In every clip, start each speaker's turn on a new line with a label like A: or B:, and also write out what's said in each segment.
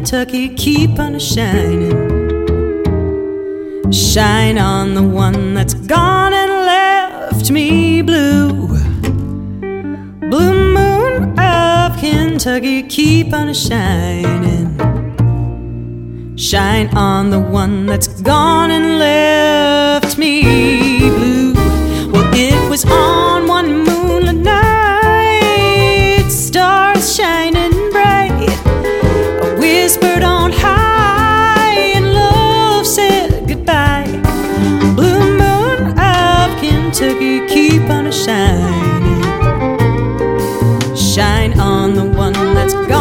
A: Kentucky, keep on a shining. Shine on the one that's gone and left me blue. Blue moon of Kentucky, keep on a shining. Shine on the one that's gone and left on the one that's gone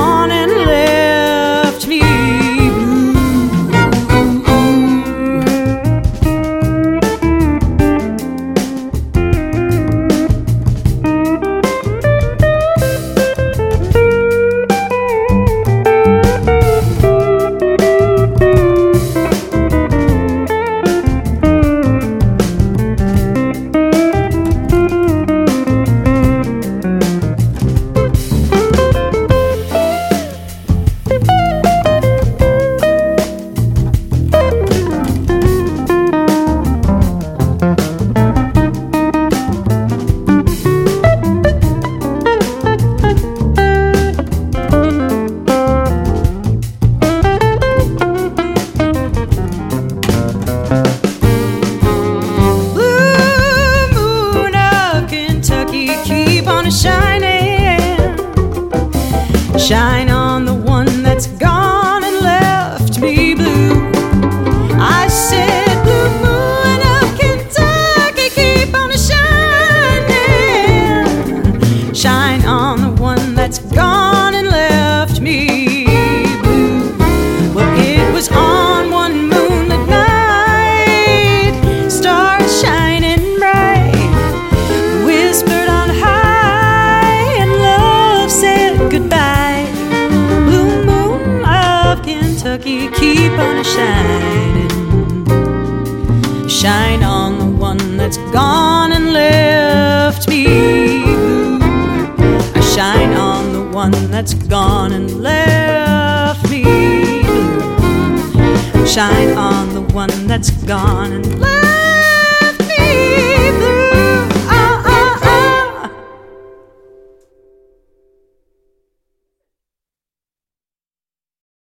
A: on the one that's gone and left me blue. I said, Blue moon of Kentucky, keep on shining. Shine on the one that's gone Kentucky, keep on shining. Shine on the one that's gone and left me blue. Shine on the one that's gone and left me blue. Shine on the one that's gone and left